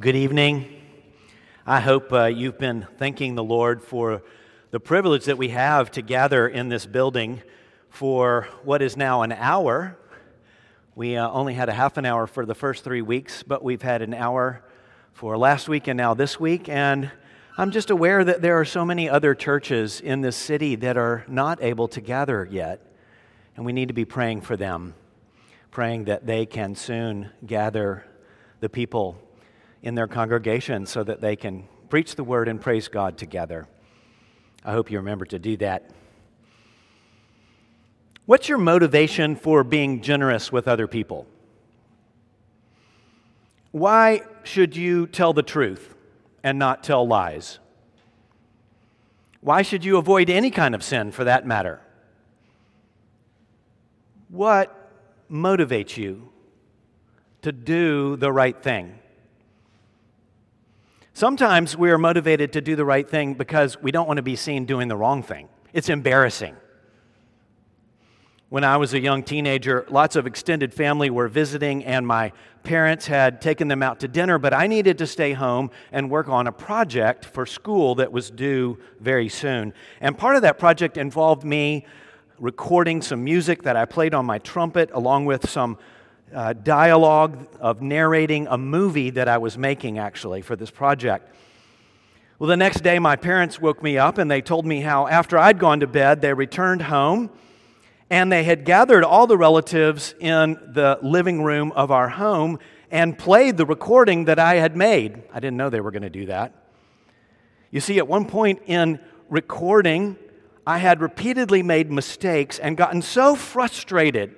Good evening. I hope uh, you've been thanking the Lord for the privilege that we have to gather in this building for what is now an hour. We uh, only had a half an hour for the first three weeks, but we've had an hour for last week and now this week. And I'm just aware that there are so many other churches in this city that are not able to gather yet. And we need to be praying for them, praying that they can soon gather the people in their congregation so that they can preach the word and praise God together. I hope you remember to do that. What's your motivation for being generous with other people? Why should you tell the truth and not tell lies? Why should you avoid any kind of sin for that matter? What motivates you to do the right thing? Sometimes we are motivated to do the right thing because we don't want to be seen doing the wrong thing. It's embarrassing. When I was a young teenager, lots of extended family were visiting, and my parents had taken them out to dinner, but I needed to stay home and work on a project for school that was due very soon. And part of that project involved me recording some music that I played on my trumpet, along with some uh, dialogue of narrating a movie that I was making actually for this project. Well, the next day, my parents woke me up and they told me how, after I'd gone to bed, they returned home and they had gathered all the relatives in the living room of our home and played the recording that I had made. I didn't know they were going to do that. You see, at one point in recording, I had repeatedly made mistakes and gotten so frustrated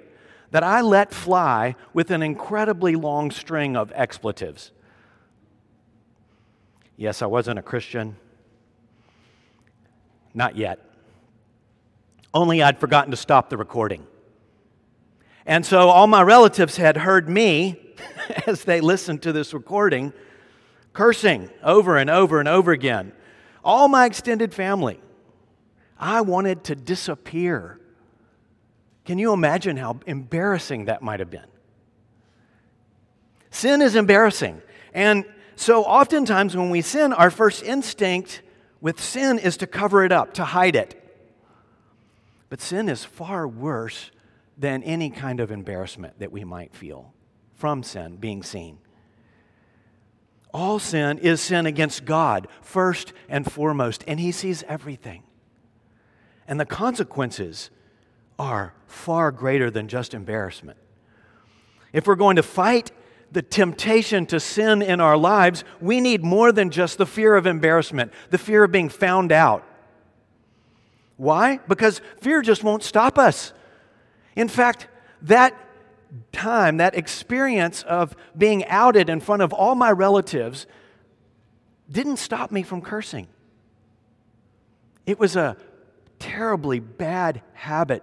that I let fly with an incredibly long string of expletives. Yes, I wasn't a Christian. Not yet. Only I'd forgotten to stop the recording. And so all my relatives had heard me as they listened to this recording cursing over and over and over again. All my extended family. I wanted to disappear can you imagine how embarrassing that might have been? Sin is embarrassing. And so, oftentimes, when we sin, our first instinct with sin is to cover it up, to hide it. But sin is far worse than any kind of embarrassment that we might feel from sin being seen. All sin is sin against God, first and foremost, and He sees everything. And the consequences are far greater than just embarrassment. If we're going to fight the temptation to sin in our lives, we need more than just the fear of embarrassment, the fear of being found out. Why? Because fear just won't stop us. In fact, that time, that experience of being outed in front of all my relatives, didn't stop me from cursing. It was a terribly bad habit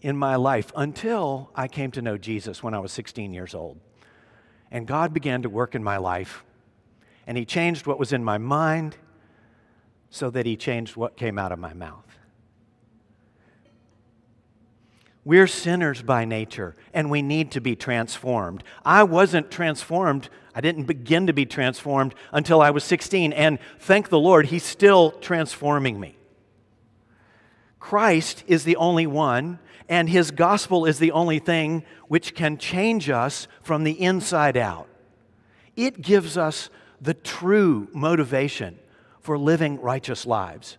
in my life until I came to know Jesus when I was 16 years old. And God began to work in my life, and He changed what was in my mind so that He changed what came out of my mouth. We're sinners by nature, and we need to be transformed. I wasn't transformed. I didn't begin to be transformed until I was 16, and thank the Lord, He's still transforming me. Christ is the only one and his gospel is the only thing which can change us from the inside out. It gives us the true motivation for living righteous lives.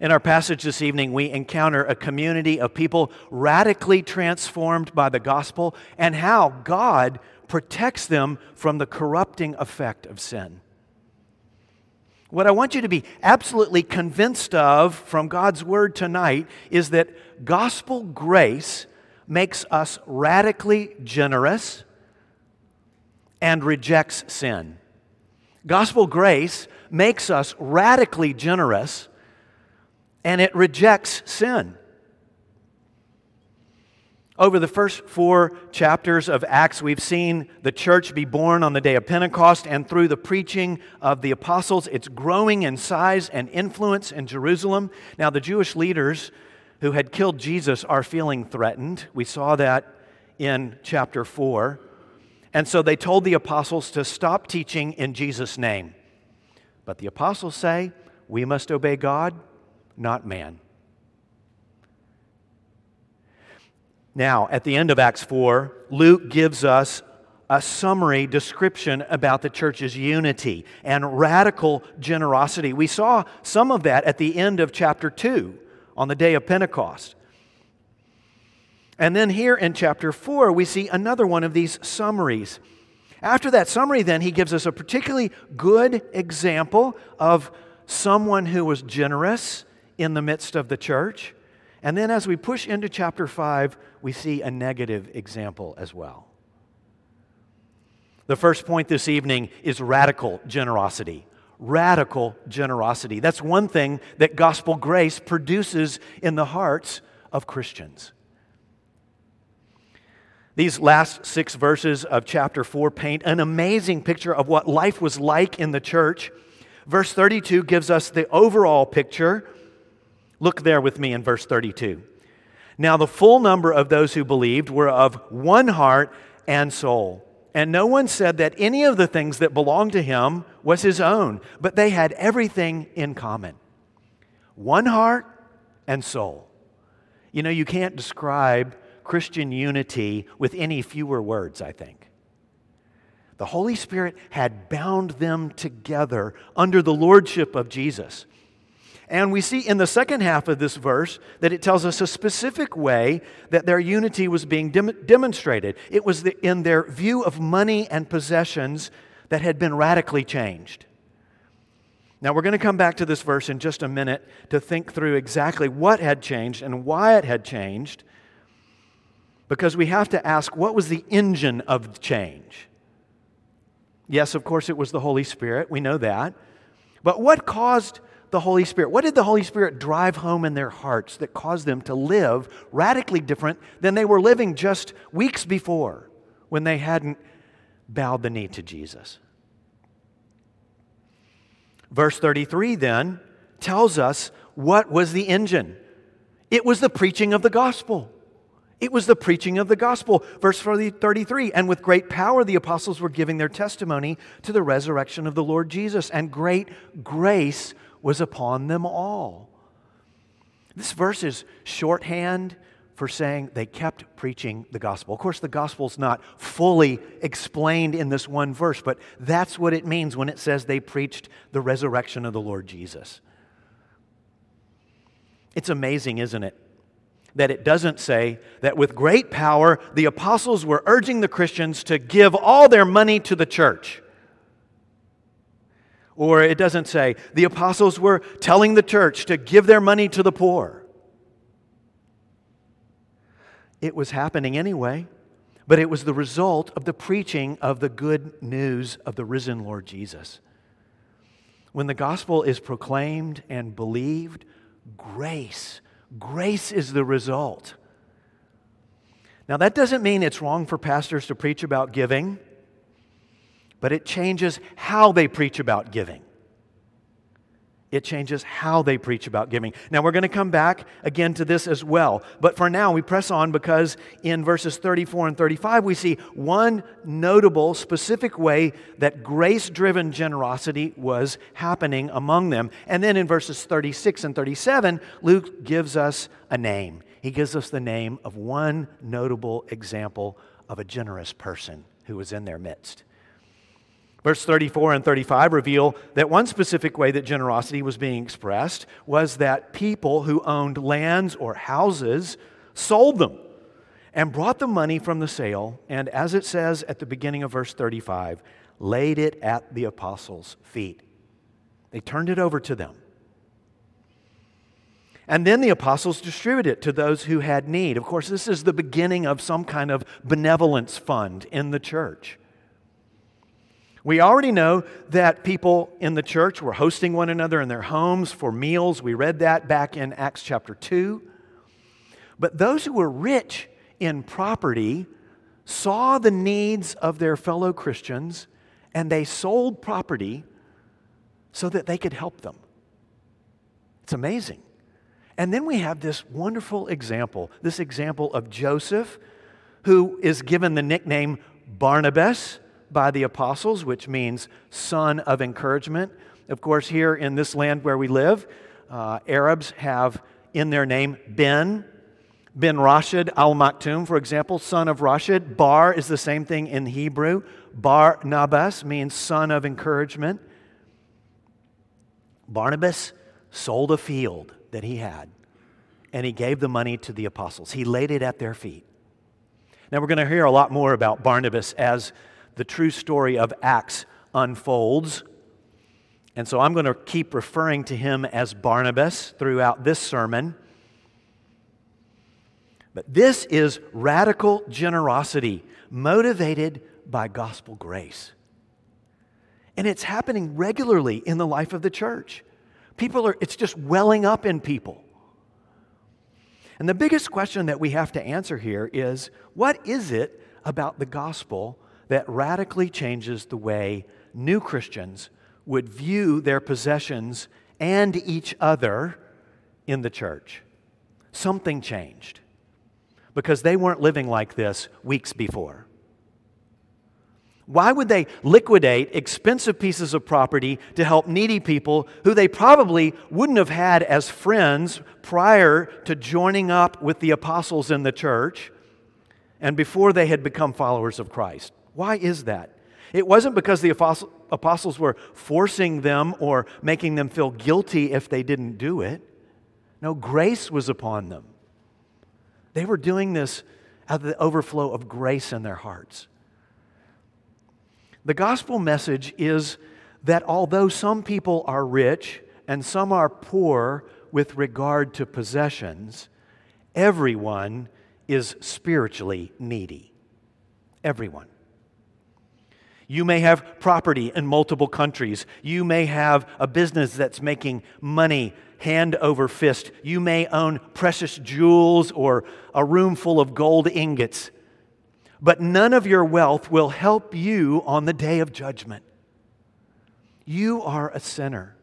In our passage this evening, we encounter a community of people radically transformed by the gospel and how God protects them from the corrupting effect of sin. What I want you to be absolutely convinced of from God's word tonight is that gospel grace makes us radically generous and rejects sin. Gospel grace makes us radically generous and it rejects sin. Over the first four chapters of Acts, we've seen the church be born on the day of Pentecost, and through the preaching of the apostles, it's growing in size and influence in Jerusalem. Now, the Jewish leaders who had killed Jesus are feeling threatened. We saw that in chapter 4. And so they told the apostles to stop teaching in Jesus' name. But the apostles say, we must obey God, not man. Now, at the end of Acts 4, Luke gives us a summary description about the church's unity and radical generosity. We saw some of that at the end of chapter 2 on the day of Pentecost. And then here in chapter 4, we see another one of these summaries. After that summary, then, he gives us a particularly good example of someone who was generous in the midst of the church. And then as we push into chapter 5, we see a negative example as well. The first point this evening is radical generosity. Radical generosity. That's one thing that gospel grace produces in the hearts of Christians. These last six verses of chapter 4 paint an amazing picture of what life was like in the church. Verse 32 gives us the overall picture. Look there with me in verse 32. Now, the full number of those who believed were of one heart and soul. And no one said that any of the things that belonged to him was his own, but they had everything in common one heart and soul. You know, you can't describe Christian unity with any fewer words, I think. The Holy Spirit had bound them together under the lordship of Jesus. And we see in the second half of this verse that it tells us a specific way that their unity was being dem- demonstrated. It was the, in their view of money and possessions that had been radically changed. Now, we're going to come back to this verse in just a minute to think through exactly what had changed and why it had changed, because we have to ask what was the engine of change? Yes, of course, it was the Holy Spirit. We know that. But what caused the Holy Spirit? What did the Holy Spirit drive home in their hearts that caused them to live radically different than they were living just weeks before when they hadn't bowed the knee to Jesus? Verse 33 then tells us what was the engine it was the preaching of the gospel. It was the preaching of the gospel. Verse 33 And with great power the apostles were giving their testimony to the resurrection of the Lord Jesus, and great grace was upon them all. This verse is shorthand for saying they kept preaching the gospel. Of course, the gospel's not fully explained in this one verse, but that's what it means when it says they preached the resurrection of the Lord Jesus. It's amazing, isn't it? That it doesn't say that with great power the apostles were urging the Christians to give all their money to the church. Or it doesn't say the apostles were telling the church to give their money to the poor. It was happening anyway, but it was the result of the preaching of the good news of the risen Lord Jesus. When the gospel is proclaimed and believed, grace, grace is the result. Now, that doesn't mean it's wrong for pastors to preach about giving but it changes how they preach about giving. It changes how they preach about giving. Now, we're going to come back again to this as well. But for now, we press on because in verses 34 and 35, we see one notable, specific way that grace driven generosity was happening among them. And then in verses 36 and 37, Luke gives us a name. He gives us the name of one notable example of a generous person who was in their midst. Verse 34 and 35 reveal that one specific way that generosity was being expressed was that people who owned lands or houses sold them and brought the money from the sale, and as it says at the beginning of verse 35, laid it at the apostles' feet. They turned it over to them. And then the apostles distributed it to those who had need. Of course, this is the beginning of some kind of benevolence fund in the church. We already know that people in the church were hosting one another in their homes for meals. We read that back in Acts chapter 2. But those who were rich in property saw the needs of their fellow Christians and they sold property so that they could help them. It's amazing. And then we have this wonderful example this example of Joseph, who is given the nickname Barnabas by the apostles, which means son of encouragement. Of course, here in this land where we live, uh, Arabs have in their name Ben, Ben Rashid al Maktoum, for example, son of Rashid. Bar is the same thing in Hebrew. Bar Nabas means son of encouragement. Barnabas sold a field that he had and he gave the money to the apostles. He laid it at their feet. Now, we're going to hear a lot more about Barnabas as the true story of Acts unfolds. And so I'm going to keep referring to him as Barnabas throughout this sermon. But this is radical generosity motivated by gospel grace. And it's happening regularly in the life of the church. People are, it's just welling up in people. And the biggest question that we have to answer here is what is it about the gospel that radically changes the way new Christians would view their possessions and each other in the church? Something changed because they weren't living like this weeks before. Why would they liquidate expensive pieces of property to help needy people who they probably wouldn't have had as friends prior to joining up with the apostles in the church and before they had become followers of Christ? Why is that? It wasn't because the apostles were forcing them or making them feel guilty if they didn't do it. No, grace was upon them. They were doing this out of the overflow of grace in their hearts. The gospel message is that although some people are rich and some are poor with regard to possessions, everyone is spiritually needy. Everyone. You may have property in multiple countries. You may have a business that's making money hand over fist. You may own precious jewels or a room full of gold ingots but none of your wealth will help you on the day of judgment. You are a sinner.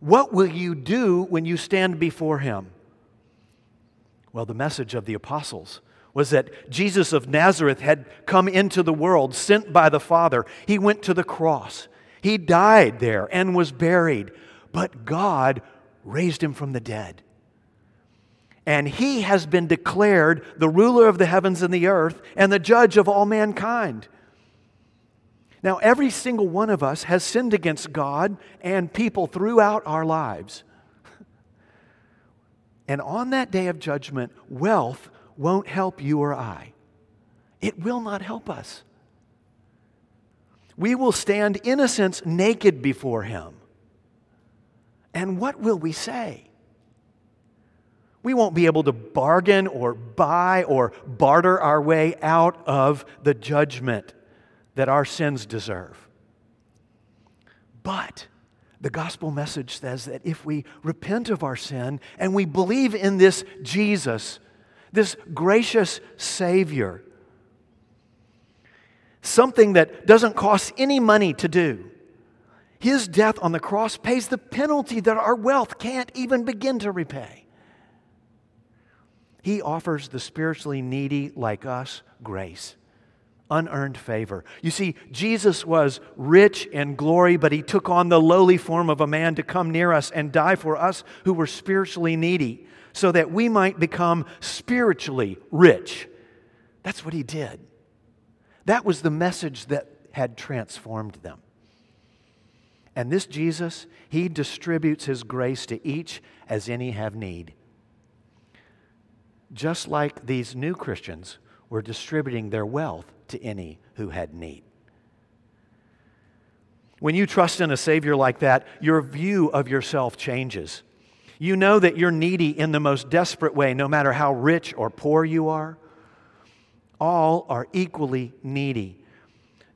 What will you do when you stand before him? Well, the message of the apostles was that Jesus of Nazareth had come into the world, sent by the Father. He went to the cross, he died there and was buried, but God raised him from the dead and he has been declared the ruler of the heavens and the earth and the judge of all mankind. Now, every single one of us has sinned against God and people throughout our lives. And on that day of judgment, wealth won't help you or I. It will not help us. We will stand, innocence naked before Him. And what will we say? We won't be able to bargain or buy or barter our way out of the judgment that our sins deserve. But the gospel message says that if we repent of our sin and we believe in this Jesus, this gracious Savior, something that doesn't cost any money to do, his death on the cross pays the penalty that our wealth can't even begin to repay. He offers the spiritually needy like us grace, unearned favor. You see, Jesus was rich in glory, but he took on the lowly form of a man to come near us and die for us who were spiritually needy, so that we might become spiritually rich. That's what he did. That was the message that had transformed them. And this Jesus, he distributes his grace to each as any have need just like these new Christians were distributing their wealth to any who had need. When you trust in a Savior like that, your view of yourself changes. You know that you're needy in the most desperate way, no matter how rich or poor you are. All are equally needy.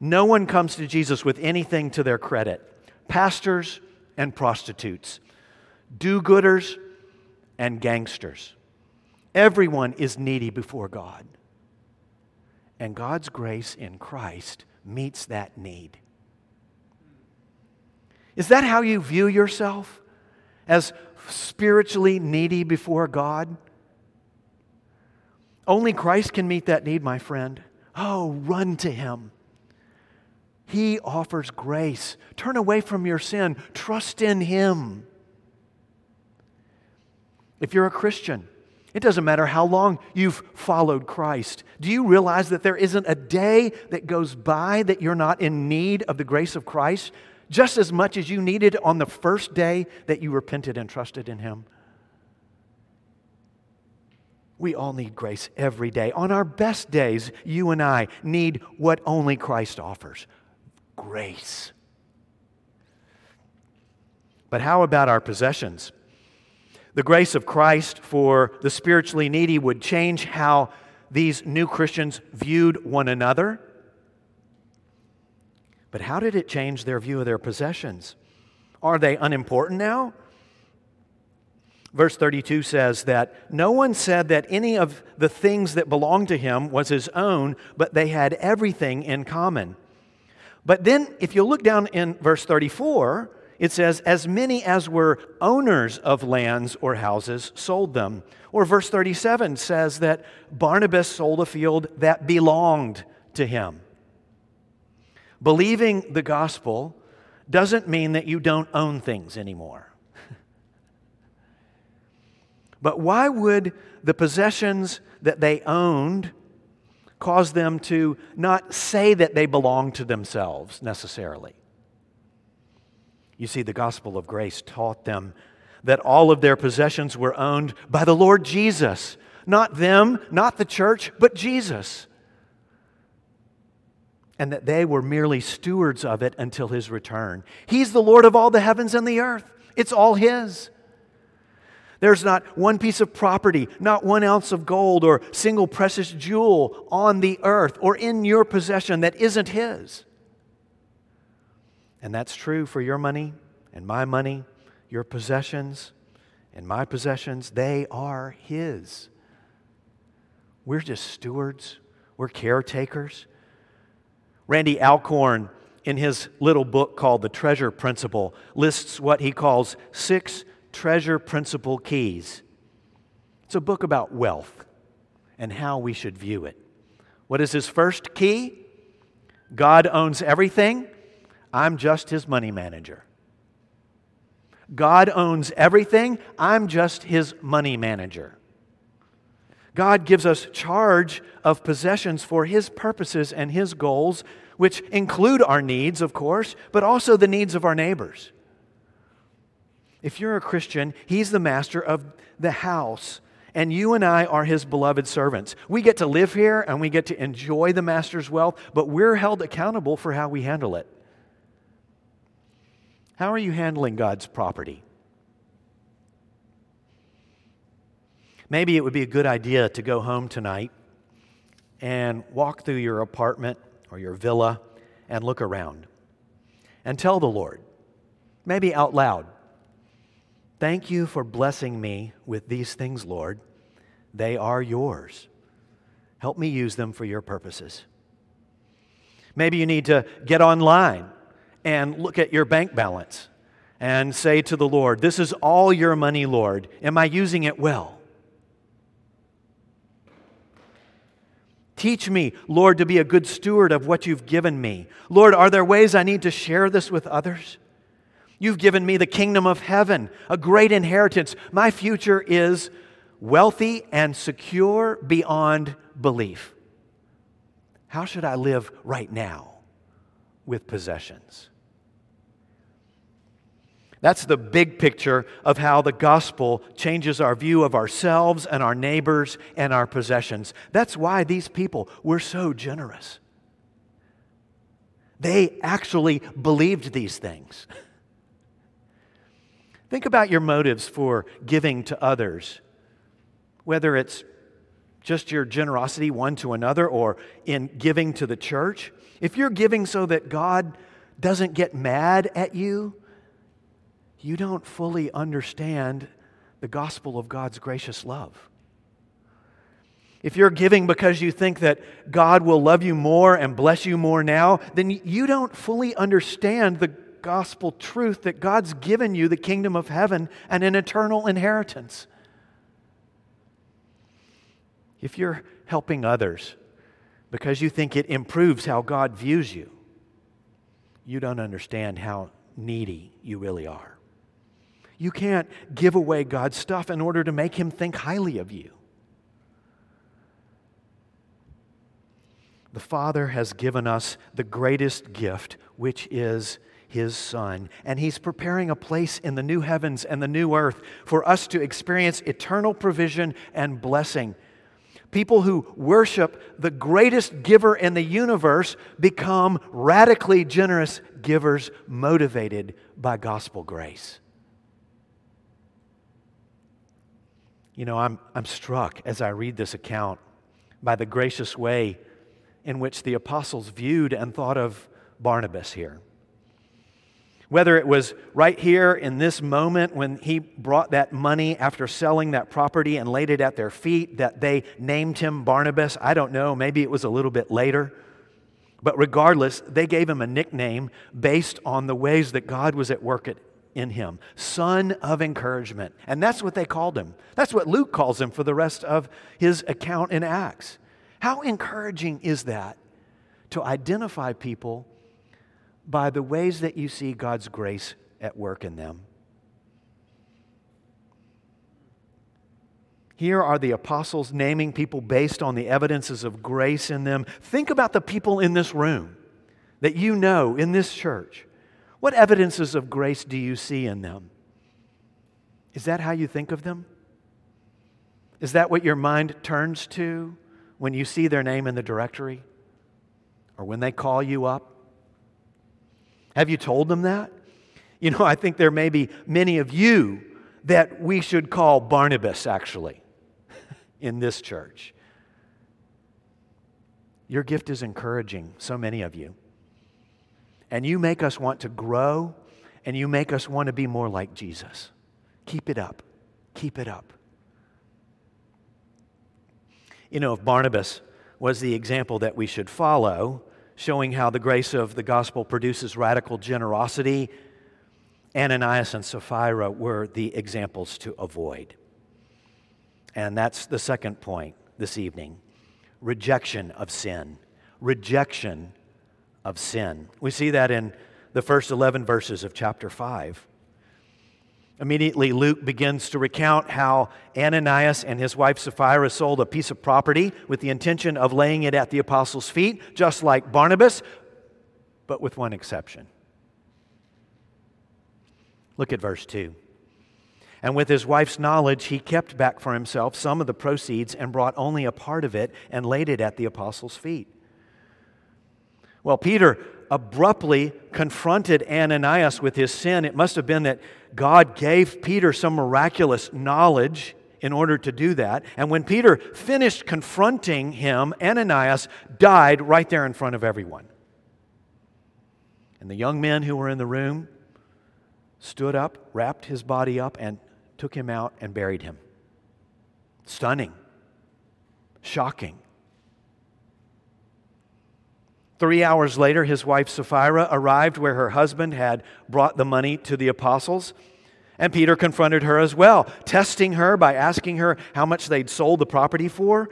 No one comes to Jesus with anything to their credit pastors and prostitutes, do gooders and gangsters. Everyone is needy before God. And God's grace in Christ meets that need. Is that how you view yourself? As spiritually needy before God? Only Christ can meet that need, my friend. Oh, run to Him. He offers grace. Turn away from your sin, trust in Him. If you're a Christian, it doesn't matter how long you've followed Christ. Do you realize that there isn't a day that goes by that you're not in need of the grace of Christ just as much as you needed on the first day that you repented and trusted in Him? We all need grace every day. On our best days, you and I need what only Christ offers grace. But how about our possessions? The grace of Christ for the spiritually needy would change how these new Christians viewed one another. But how did it change their view of their possessions? Are they unimportant now? Verse 32 says that no one said that any of the things that belonged to him was his own, but they had everything in common. But then, if you look down in verse 34, it says, As many as were owners of lands or houses sold them. Or verse 37 says that Barnabas sold a field that belonged to him. Believing the gospel doesn't mean that you don't own things anymore. But why would the possessions that they owned cause them to not say that they belong to themselves necessarily? You see, the gospel of grace taught them that all of their possessions were owned by the Lord Jesus. Not them, not the church, but Jesus. And that they were merely stewards of it until his return. He's the Lord of all the heavens and the earth, it's all his. There's not one piece of property, not one ounce of gold or single precious jewel on the earth or in your possession that isn't His. And that's true for your money and my money, your possessions and my possessions. They are His. We're just stewards, we're caretakers. Randy Alcorn, in his little book called The Treasure Principle, lists what he calls six Treasure Principle Keys. It's a book about wealth and how we should view it. What is his first key? God owns everything. I'm just his money manager. God owns everything. I'm just his money manager. God gives us charge of possessions for his purposes and his goals, which include our needs, of course, but also the needs of our neighbors. If you're a Christian, He's the master of the house, and you and I are His beloved servants. We get to live here and we get to enjoy the master's wealth, but we're held accountable for how we handle it. How are you handling God's property? Maybe it would be a good idea to go home tonight and walk through your apartment or your villa and look around and tell the Lord, maybe out loud, Thank you for blessing me with these things, Lord. They are yours. Help me use them for your purposes. Maybe you need to get online and look at your bank balance and say to the Lord, This is all your money, Lord. Am I using it well? Teach me, Lord, to be a good steward of what you've given me. Lord, are there ways I need to share this with others? You've given me the kingdom of heaven, a great inheritance. My future is wealthy and secure beyond belief. How should I live right now with possessions? That's the big picture of how the gospel changes our view of ourselves and our neighbors and our possessions. That's why these people were so generous. They actually believed these things. Think about your motives for giving to others, whether it's just your generosity one to another or in giving to the church. If you're giving so that God doesn't get mad at you, you don't fully understand the gospel of God's gracious love. If you're giving because you think that God will love you more and bless you more now, then you don't fully understand the gospel truth that God's given you the kingdom of heaven and an eternal inheritance. if you're helping others because you think it improves how God views you, you don't understand how needy you really are. You can't give away God's stuff in order to make Him think highly of you. The Father has given us the greatest gift, which is His Son. And He's preparing a place in the new heavens and the new earth for us to experience eternal provision and blessing. People who worship the greatest giver in the universe become radically generous givers motivated by gospel grace. You know, I'm, I'm struck as I read this account by the gracious way in which the apostles viewed and thought of Barnabas here. Whether it was right here in this moment when he brought that money after selling that property and laid it at their feet, that they named him Barnabas, I don't know. Maybe it was a little bit later. But regardless, they gave him a nickname based on the ways that God was at work in him son of encouragement. And that's what they called him. That's what Luke calls him for the rest of his account in Acts. How encouraging is that to identify people by the ways that you see God's grace at work in them? Here are the apostles naming people based on the evidences of grace in them. Think about the people in this room that you know in this church. What evidences of grace do you see in them? Is that how you think of them? Is that what your mind turns to when you see their name in the directory or when they call you up? Have you told them that? You know, I think there may be many of you that we should call Barnabas, actually, in this church. Your gift is encouraging so many of you. And you make us want to grow, and you make us want to be more like Jesus. Keep it up. Keep it up. You know, if Barnabas was the example that we should follow, showing how the grace of the gospel produces radical generosity, Ananias and Sapphira were the examples to avoid. And that's the second point this evening rejection of sin. Rejection of sin. We see that in the first 11 verses of chapter 5. Immediately, Luke begins to recount how Ananias and his wife Sapphira sold a piece of property with the intention of laying it at the apostles' feet, just like Barnabas, but with one exception. Look at verse 2. And with his wife's knowledge, he kept back for himself some of the proceeds and brought only a part of it and laid it at the apostles' feet. Well, Peter abruptly confronted Ananias with his sin. It must have been that God gave Peter some miraculous knowledge in order to do that. And when Peter finished confronting him, Ananias died right there in front of everyone. And the young men who were in the room stood up, wrapped his body up, and took him out and buried him. Stunning, shocking. Three hours later, his wife Sapphira arrived where her husband had brought the money to the apostles. And Peter confronted her as well, testing her by asking her how much they'd sold the property for.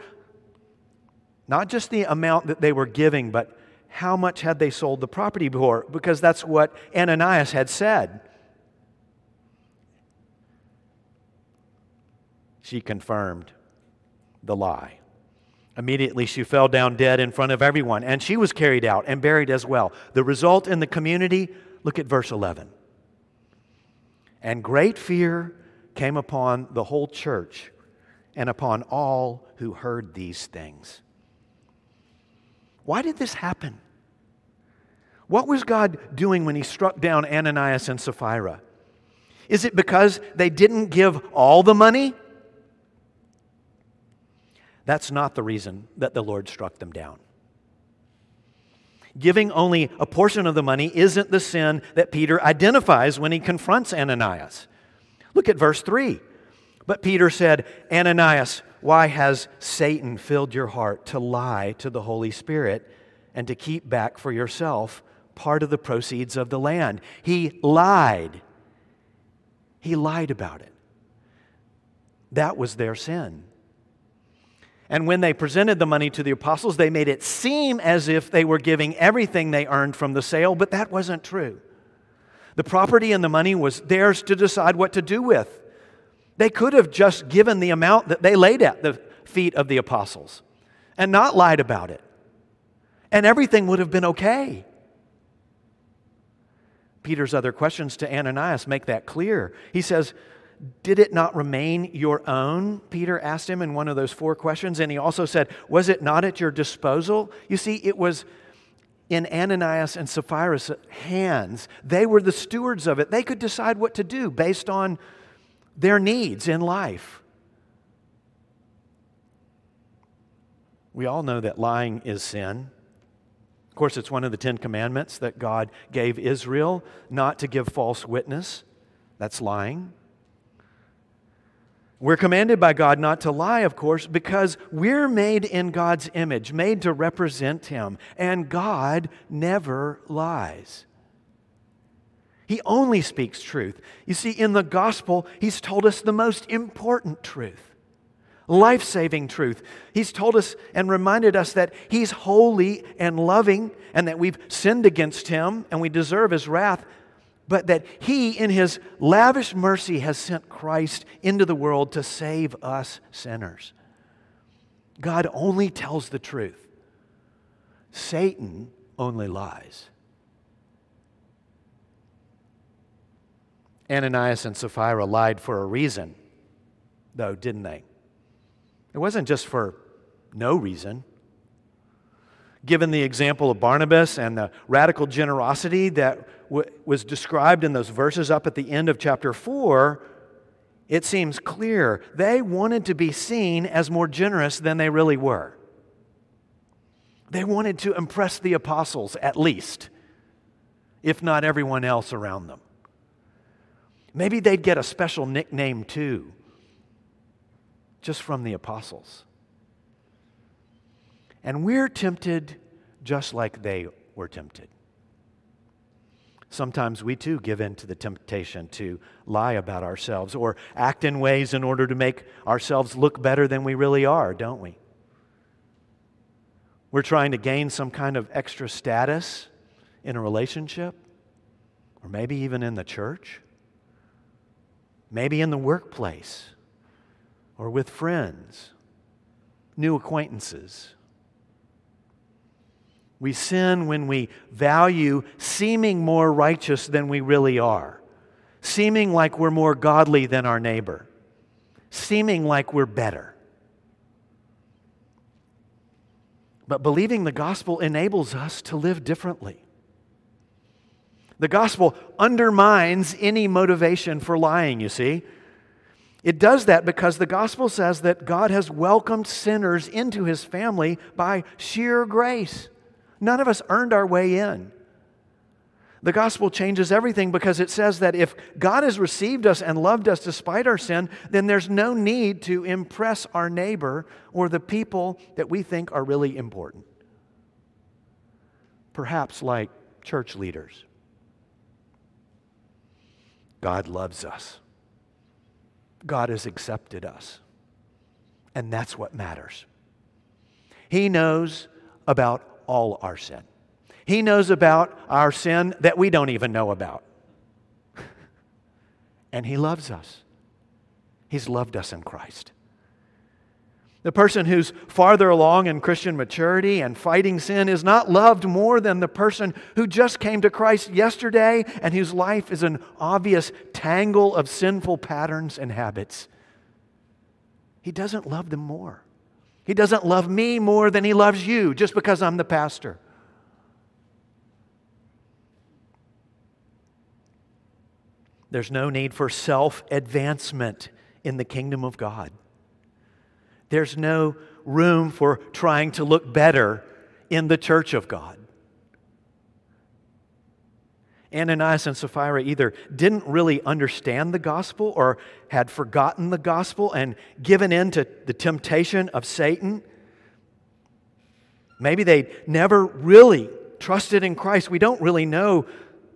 Not just the amount that they were giving, but how much had they sold the property for, because that's what Ananias had said. She confirmed the lie. Immediately, she fell down dead in front of everyone, and she was carried out and buried as well. The result in the community look at verse 11. And great fear came upon the whole church and upon all who heard these things. Why did this happen? What was God doing when He struck down Ananias and Sapphira? Is it because they didn't give all the money? That's not the reason that the Lord struck them down. Giving only a portion of the money isn't the sin that Peter identifies when he confronts Ananias. Look at verse 3. But Peter said, Ananias, why has Satan filled your heart to lie to the Holy Spirit and to keep back for yourself part of the proceeds of the land? He lied. He lied about it. That was their sin. And when they presented the money to the apostles, they made it seem as if they were giving everything they earned from the sale, but that wasn't true. The property and the money was theirs to decide what to do with. They could have just given the amount that they laid at the feet of the apostles and not lied about it. And everything would have been okay. Peter's other questions to Ananias make that clear. He says, Did it not remain your own? Peter asked him in one of those four questions. And he also said, Was it not at your disposal? You see, it was in Ananias and Sapphira's hands. They were the stewards of it. They could decide what to do based on their needs in life. We all know that lying is sin Of course, it's one of the Ten Commandments that God gave Israel not to give false witness. That's lying. We're commanded by God not to lie, of course, because we're made in God's image, made to represent Him, and God never lies. He only speaks truth. You see, in the gospel, He's told us the most important truth life saving truth. He's told us and reminded us that He's holy and loving and that we've sinned against Him and we deserve His wrath, but that He, in His lavish mercy, has sent Christ into the world to save us sinners. God only tells the truth, Satan only lies. Ananias and Sapphira lied for a reason, though, didn't they? It wasn't just for no reason. Given the example of Barnabas and the radical generosity that was described in those verses up at the end of chapter 4, it seems clear they wanted to be seen as more generous than they really were. They wanted to impress the apostles, at least, if not everyone else around them. Maybe they'd get a special nickname too just from the apostles. And we're tempted just like they were tempted. Sometimes we too give in to the temptation to lie about ourselves or act in ways in order to make ourselves look better than we really are, don't we? We're trying to gain some kind of extra status in a relationship, or maybe even in the church, maybe in the workplace or with friends, new acquaintances. We sin when we value seeming more righteous than we really are, seeming like we're more godly than our neighbor, seeming like we're better. But believing the gospel enables us to live differently. The gospel undermines any motivation for lying, you see. It does that because the gospel says that God has welcomed sinners into his family by sheer grace. None of us earned our way in. The gospel changes everything because it says that if God has received us and loved us despite our sin, then there's no need to impress our neighbor or the people that we think are really important. Perhaps like church leaders. God loves us. God has accepted us. And that's what matters. He knows about all our sin. He knows about our sin that we don't even know about. and He loves us. He's loved us in Christ. The person who's farther along in Christian maturity and fighting sin is not loved more than the person who just came to Christ yesterday and whose life is an obvious tangle of sinful patterns and habits. He doesn't love them more. He doesn't love me more than he loves you just because I'm the pastor. There's no need for self advancement in the kingdom of God. There's no room for trying to look better in the church of God. Ananias and Sapphira either didn't really understand the gospel or had forgotten the gospel and given in to the temptation of Satan. Maybe they never really trusted in Christ. We don't really know.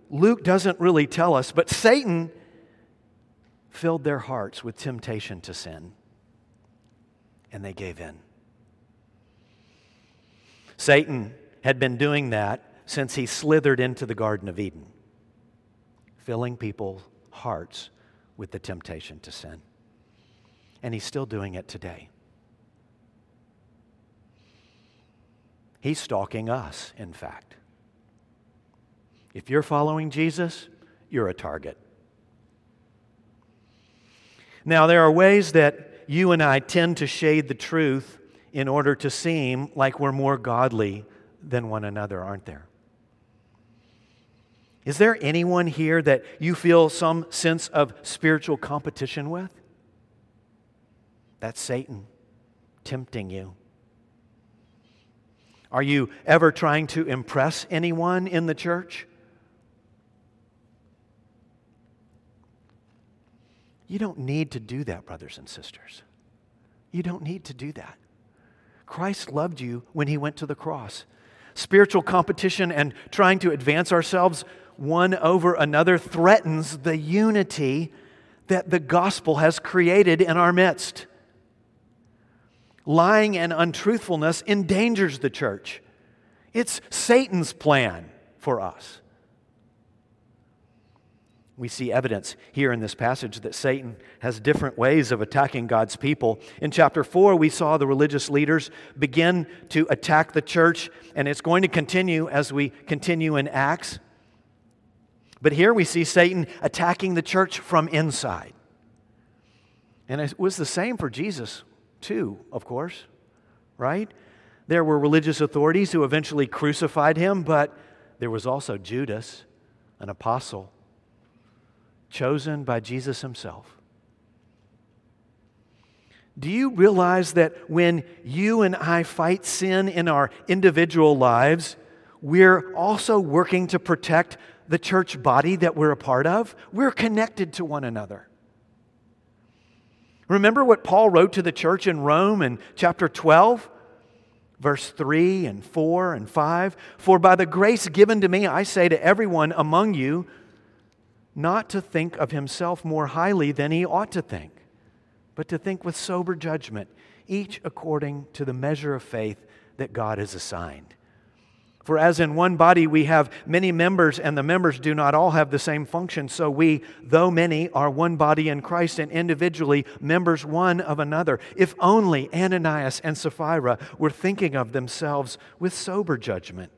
Luke doesn't really tell us, but Satan filled their hearts with temptation to sin and they gave in. Satan had been doing that since he slithered into the Garden of Eden, filling people's hearts with the temptation to sin. And he's still doing it today. He's stalking us, in fact. If you're following Jesus, you're a target. Now, there are ways that you and I tend to shade the truth in order to seem like we're more godly than one another, aren't there? Is there anyone here that you feel some sense of spiritual competition with? That's Satan tempting you. Are you ever trying to impress anyone in the church? You don't need to do that, brothers and sisters. You don't need to do that. Christ loved you when he went to the cross. Spiritual competition and trying to advance ourselves one over another threatens the unity that the gospel has created in our midst. Lying and untruthfulness endangers the church. It's Satan's plan for us. We see evidence here in this passage that Satan has different ways of attacking God's people. In chapter 4, we saw the religious leaders begin to attack the church, and it's going to continue as we continue in Acts. But here we see Satan attacking the church from inside. And it was the same for Jesus, too, of course, right? There were religious authorities who eventually crucified him, but there was also Judas, an apostle chosen by Jesus himself. Do you realize that when you and I fight sin in our individual lives, we're also working to protect the church body that we're a part of? We're connected to one another. Remember what Paul wrote to the church in Rome in chapter 12? Verse 3 and 4 and 5 For by the grace given to me, I say to everyone among you, not to think of himself more highly than he ought to think, but to think with sober judgment, each according to the measure of faith that God has assigned. For as in one body we have many members, and the members do not all have the same function, so we, though many, are one body in Christ and individually members one of another. If only Ananias and Sapphira were thinking of themselves with sober judgment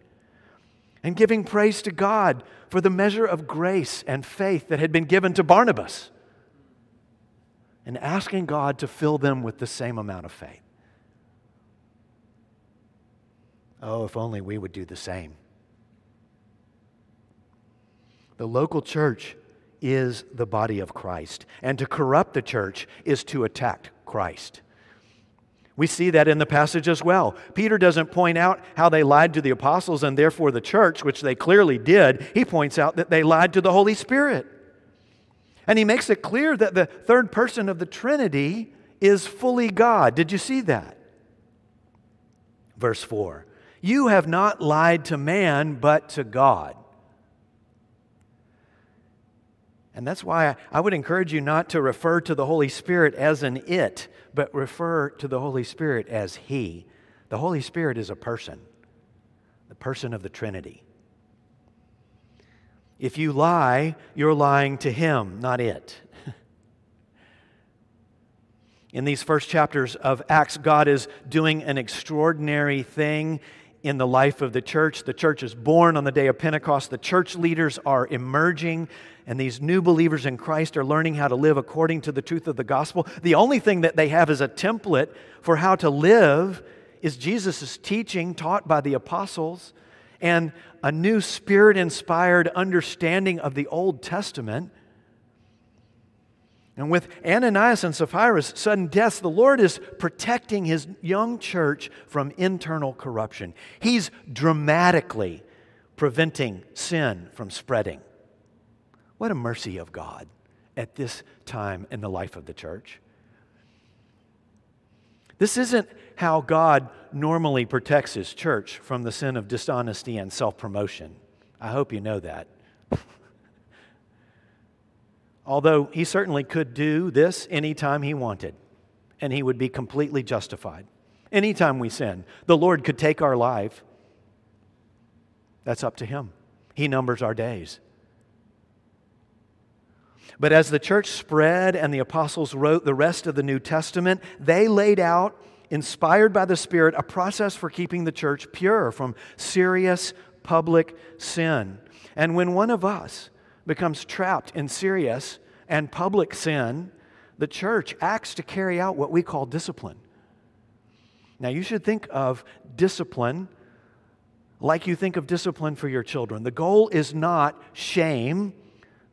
and giving praise to God for the measure of grace and faith that had been given to Barnabas and asking God to fill them with the same amount of faith. Oh, if only we would do the same. The local church is the body of Christ, and to corrupt the church is to attack Christ. We see that in the passage as well. Peter doesn't point out how they lied to the apostles and therefore the church, which they clearly did. He points out that they lied to the Holy Spirit. And he makes it clear that the third person of the Trinity is fully God. Did you see that? Verse 4 You have not lied to man, but to God. And that's why I would encourage you not to refer to the Holy Spirit as an it, but refer to the Holy Spirit as He. The Holy Spirit is a person, the person of the Trinity. If you lie, you're lying to Him, not it. In these first chapters of Acts, God is doing an extraordinary thing in the life of the church. The church is born on the day of Pentecost. The church leaders are emerging, and these new believers in Christ are learning how to live according to the truth of the gospel. The only thing that they have as a template for how to live is Jesus' teaching taught by the apostles and a new spirit inspired understanding of the Old Testament. And with Ananias and Sapphira's sudden deaths, the Lord is protecting his young church from internal corruption. He's dramatically preventing sin from spreading. What a mercy of God at this time in the life of the church. This isn't how God normally protects his church from the sin of dishonesty and self promotion. I hope you know that. Although he certainly could do this anytime he wanted, and he would be completely justified. Anytime we sin, the Lord could take our life That's up to Him. He numbers our days. But as the church spread and the apostles wrote the rest of the New Testament, they laid out, inspired by the Spirit, a process for keeping the church pure from serious public sin. And when one of us becomes trapped in serious and public sin, the church acts to carry out what we call discipline. Now, you should think of discipline like you think of discipline for your children. The goal is not shame,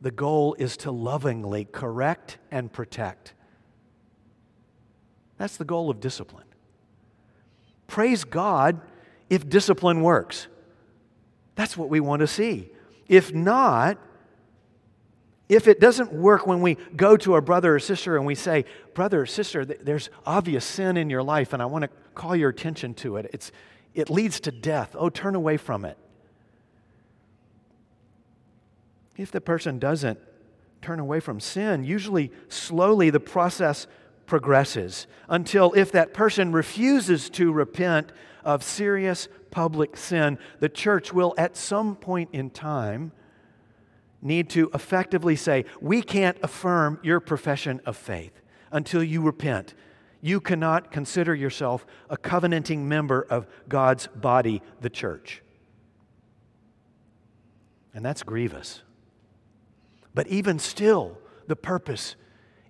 the goal is to lovingly correct and protect. That's the goal of discipline. Praise God if discipline works. That's what we want to see. If not, if it doesn't work when we go to a brother or sister and we say, Brother or sister, there's obvious sin in your life, and I want to call your attention to it. It's, it leads to death. Oh, turn away from it. If the person doesn't turn away from sin, usually slowly the process progresses until if that person refuses to repent of serious public sin, the church will at some point in time need to effectively say, We can't affirm your profession of faith until you repent. You cannot consider yourself a covenanting member of God's body, the church. And that's grievous. But even still, the purpose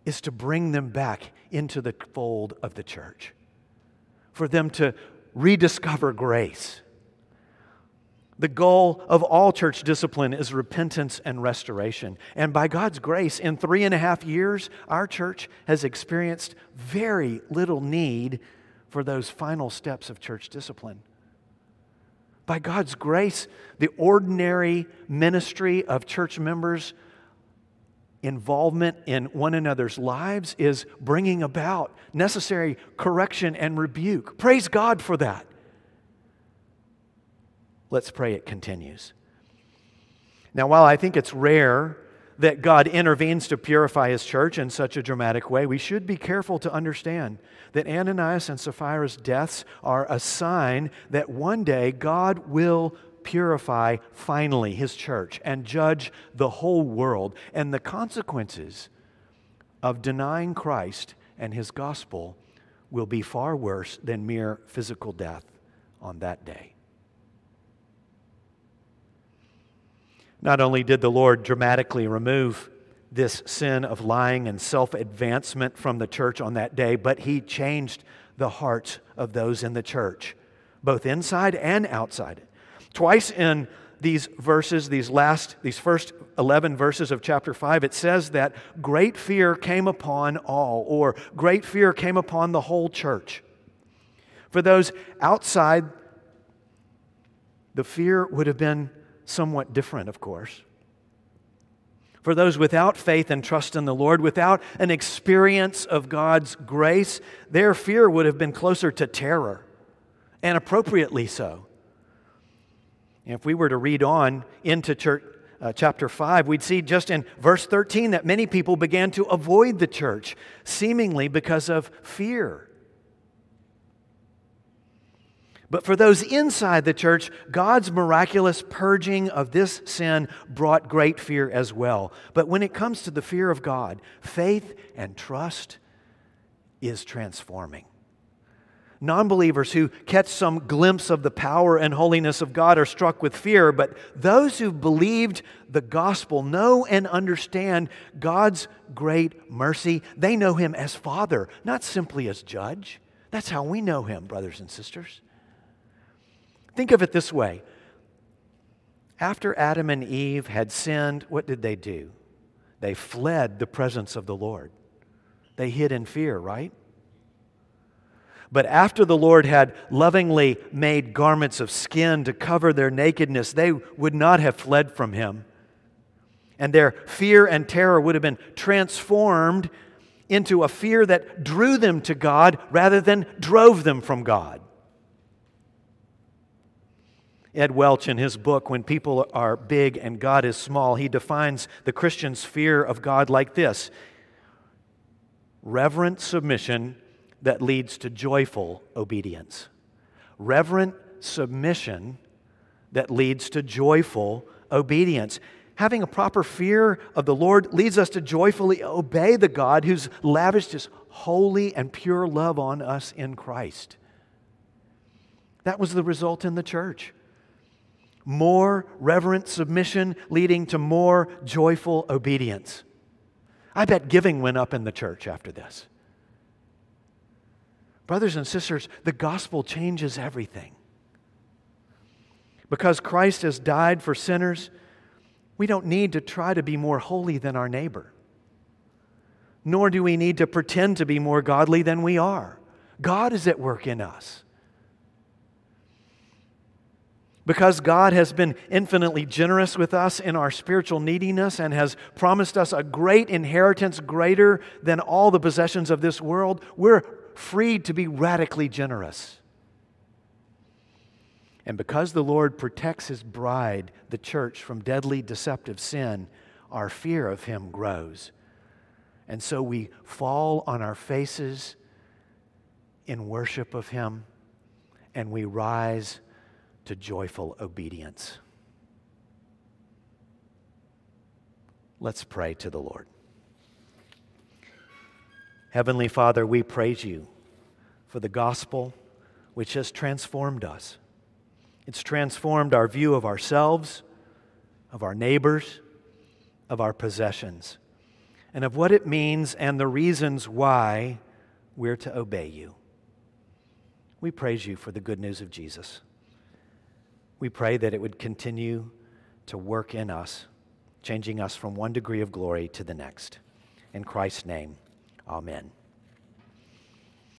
is to bring them back into the fold of the church, for them to rediscover grace the goal of all church discipline is repentance and restoration. And by God's grace, in three and a half years, our church has experienced very little need for those final steps of church discipline. By God's grace, the ordinary ministry of church members' involvement in one another's lives is bringing about necessary correction and rebuke. Praise God for that. Let's pray it continues. Now, while I think it's rare that God intervenes to purify his church in such a dramatic way, we should be careful to understand that Ananias and Sapphira's deaths are a sign that one day God will purify finally his church and judge the whole world. And the consequences of denying Christ and his gospel will be far worse than mere physical death on that day. Not only did the Lord dramatically remove this sin of lying and self advancement from the church on that day, but he changed the hearts of those in the church, both inside and outside. Twice in these verses, these last, these first 11 verses of chapter 5, it says that great fear came upon all, or great fear came upon the whole church. For those outside, the fear would have been somewhat different, of course. For those without faith and trust in the Lord, without an experience of God's grace, their fear would have been closer to terror, and appropriately so. If we were to read on into church, uh, chapter 5, we'd see just in verse 13 that many people began to avoid the church, seemingly because of fear. But for those inside the church, God's miraculous purging of this sin brought great fear as well. But when it comes to the fear of God, faith and trust is transforming. Non believers who catch some glimpse of the power and holiness of God are struck with fear, but those who believed the gospel know and understand God's great mercy. They know Him as Father, not simply as Judge. That's how we know Him, brothers and sisters. Think of it this way after Adam and Eve had sinned, what did they do? They fled the presence of the Lord. They hid in fear, right? But after the Lord had lovingly made garments of skin to cover their nakedness, they would not have fled from him. And their fear and terror would have been transformed into a fear that drew them to God rather than drove them from God. Ed Welch, in his book, When People Are Big and God is Small, he defines the Christian's fear of God like this reverent submission that leads to joyful obedience. Reverent submission that leads to joyful obedience. Having a proper fear of the Lord leads us to joyfully obey the God who's lavished his holy and pure love on us in Christ. That was the result in the church. More reverent submission leading to more joyful obedience. I bet giving went up in the church after this. Brothers and sisters, the gospel changes everything. Because Christ has died for sinners, we don't need to try to be more holy than our neighbor. Nor do we need to pretend to be more godly than we are. God is at work in us. Because God has been infinitely generous with us in our spiritual neediness and has promised us a great inheritance greater than all the possessions of this world, we're freed to be radically generous. And because the Lord protects his bride, the church, from deadly deceptive sin, our fear of him grows. And so we fall on our faces in worship of him and we rise to joyful obedience. Let's pray to the Lord. Heavenly Father, we praise you for the gospel which has transformed us. It's transformed our view of ourselves, of our neighbors, of our possessions, and of what it means and the reasons why we're to obey you. We praise you for the good news of Jesus. We pray that it would continue to work in us, changing us from one degree of glory to the next. In Christ's name, amen.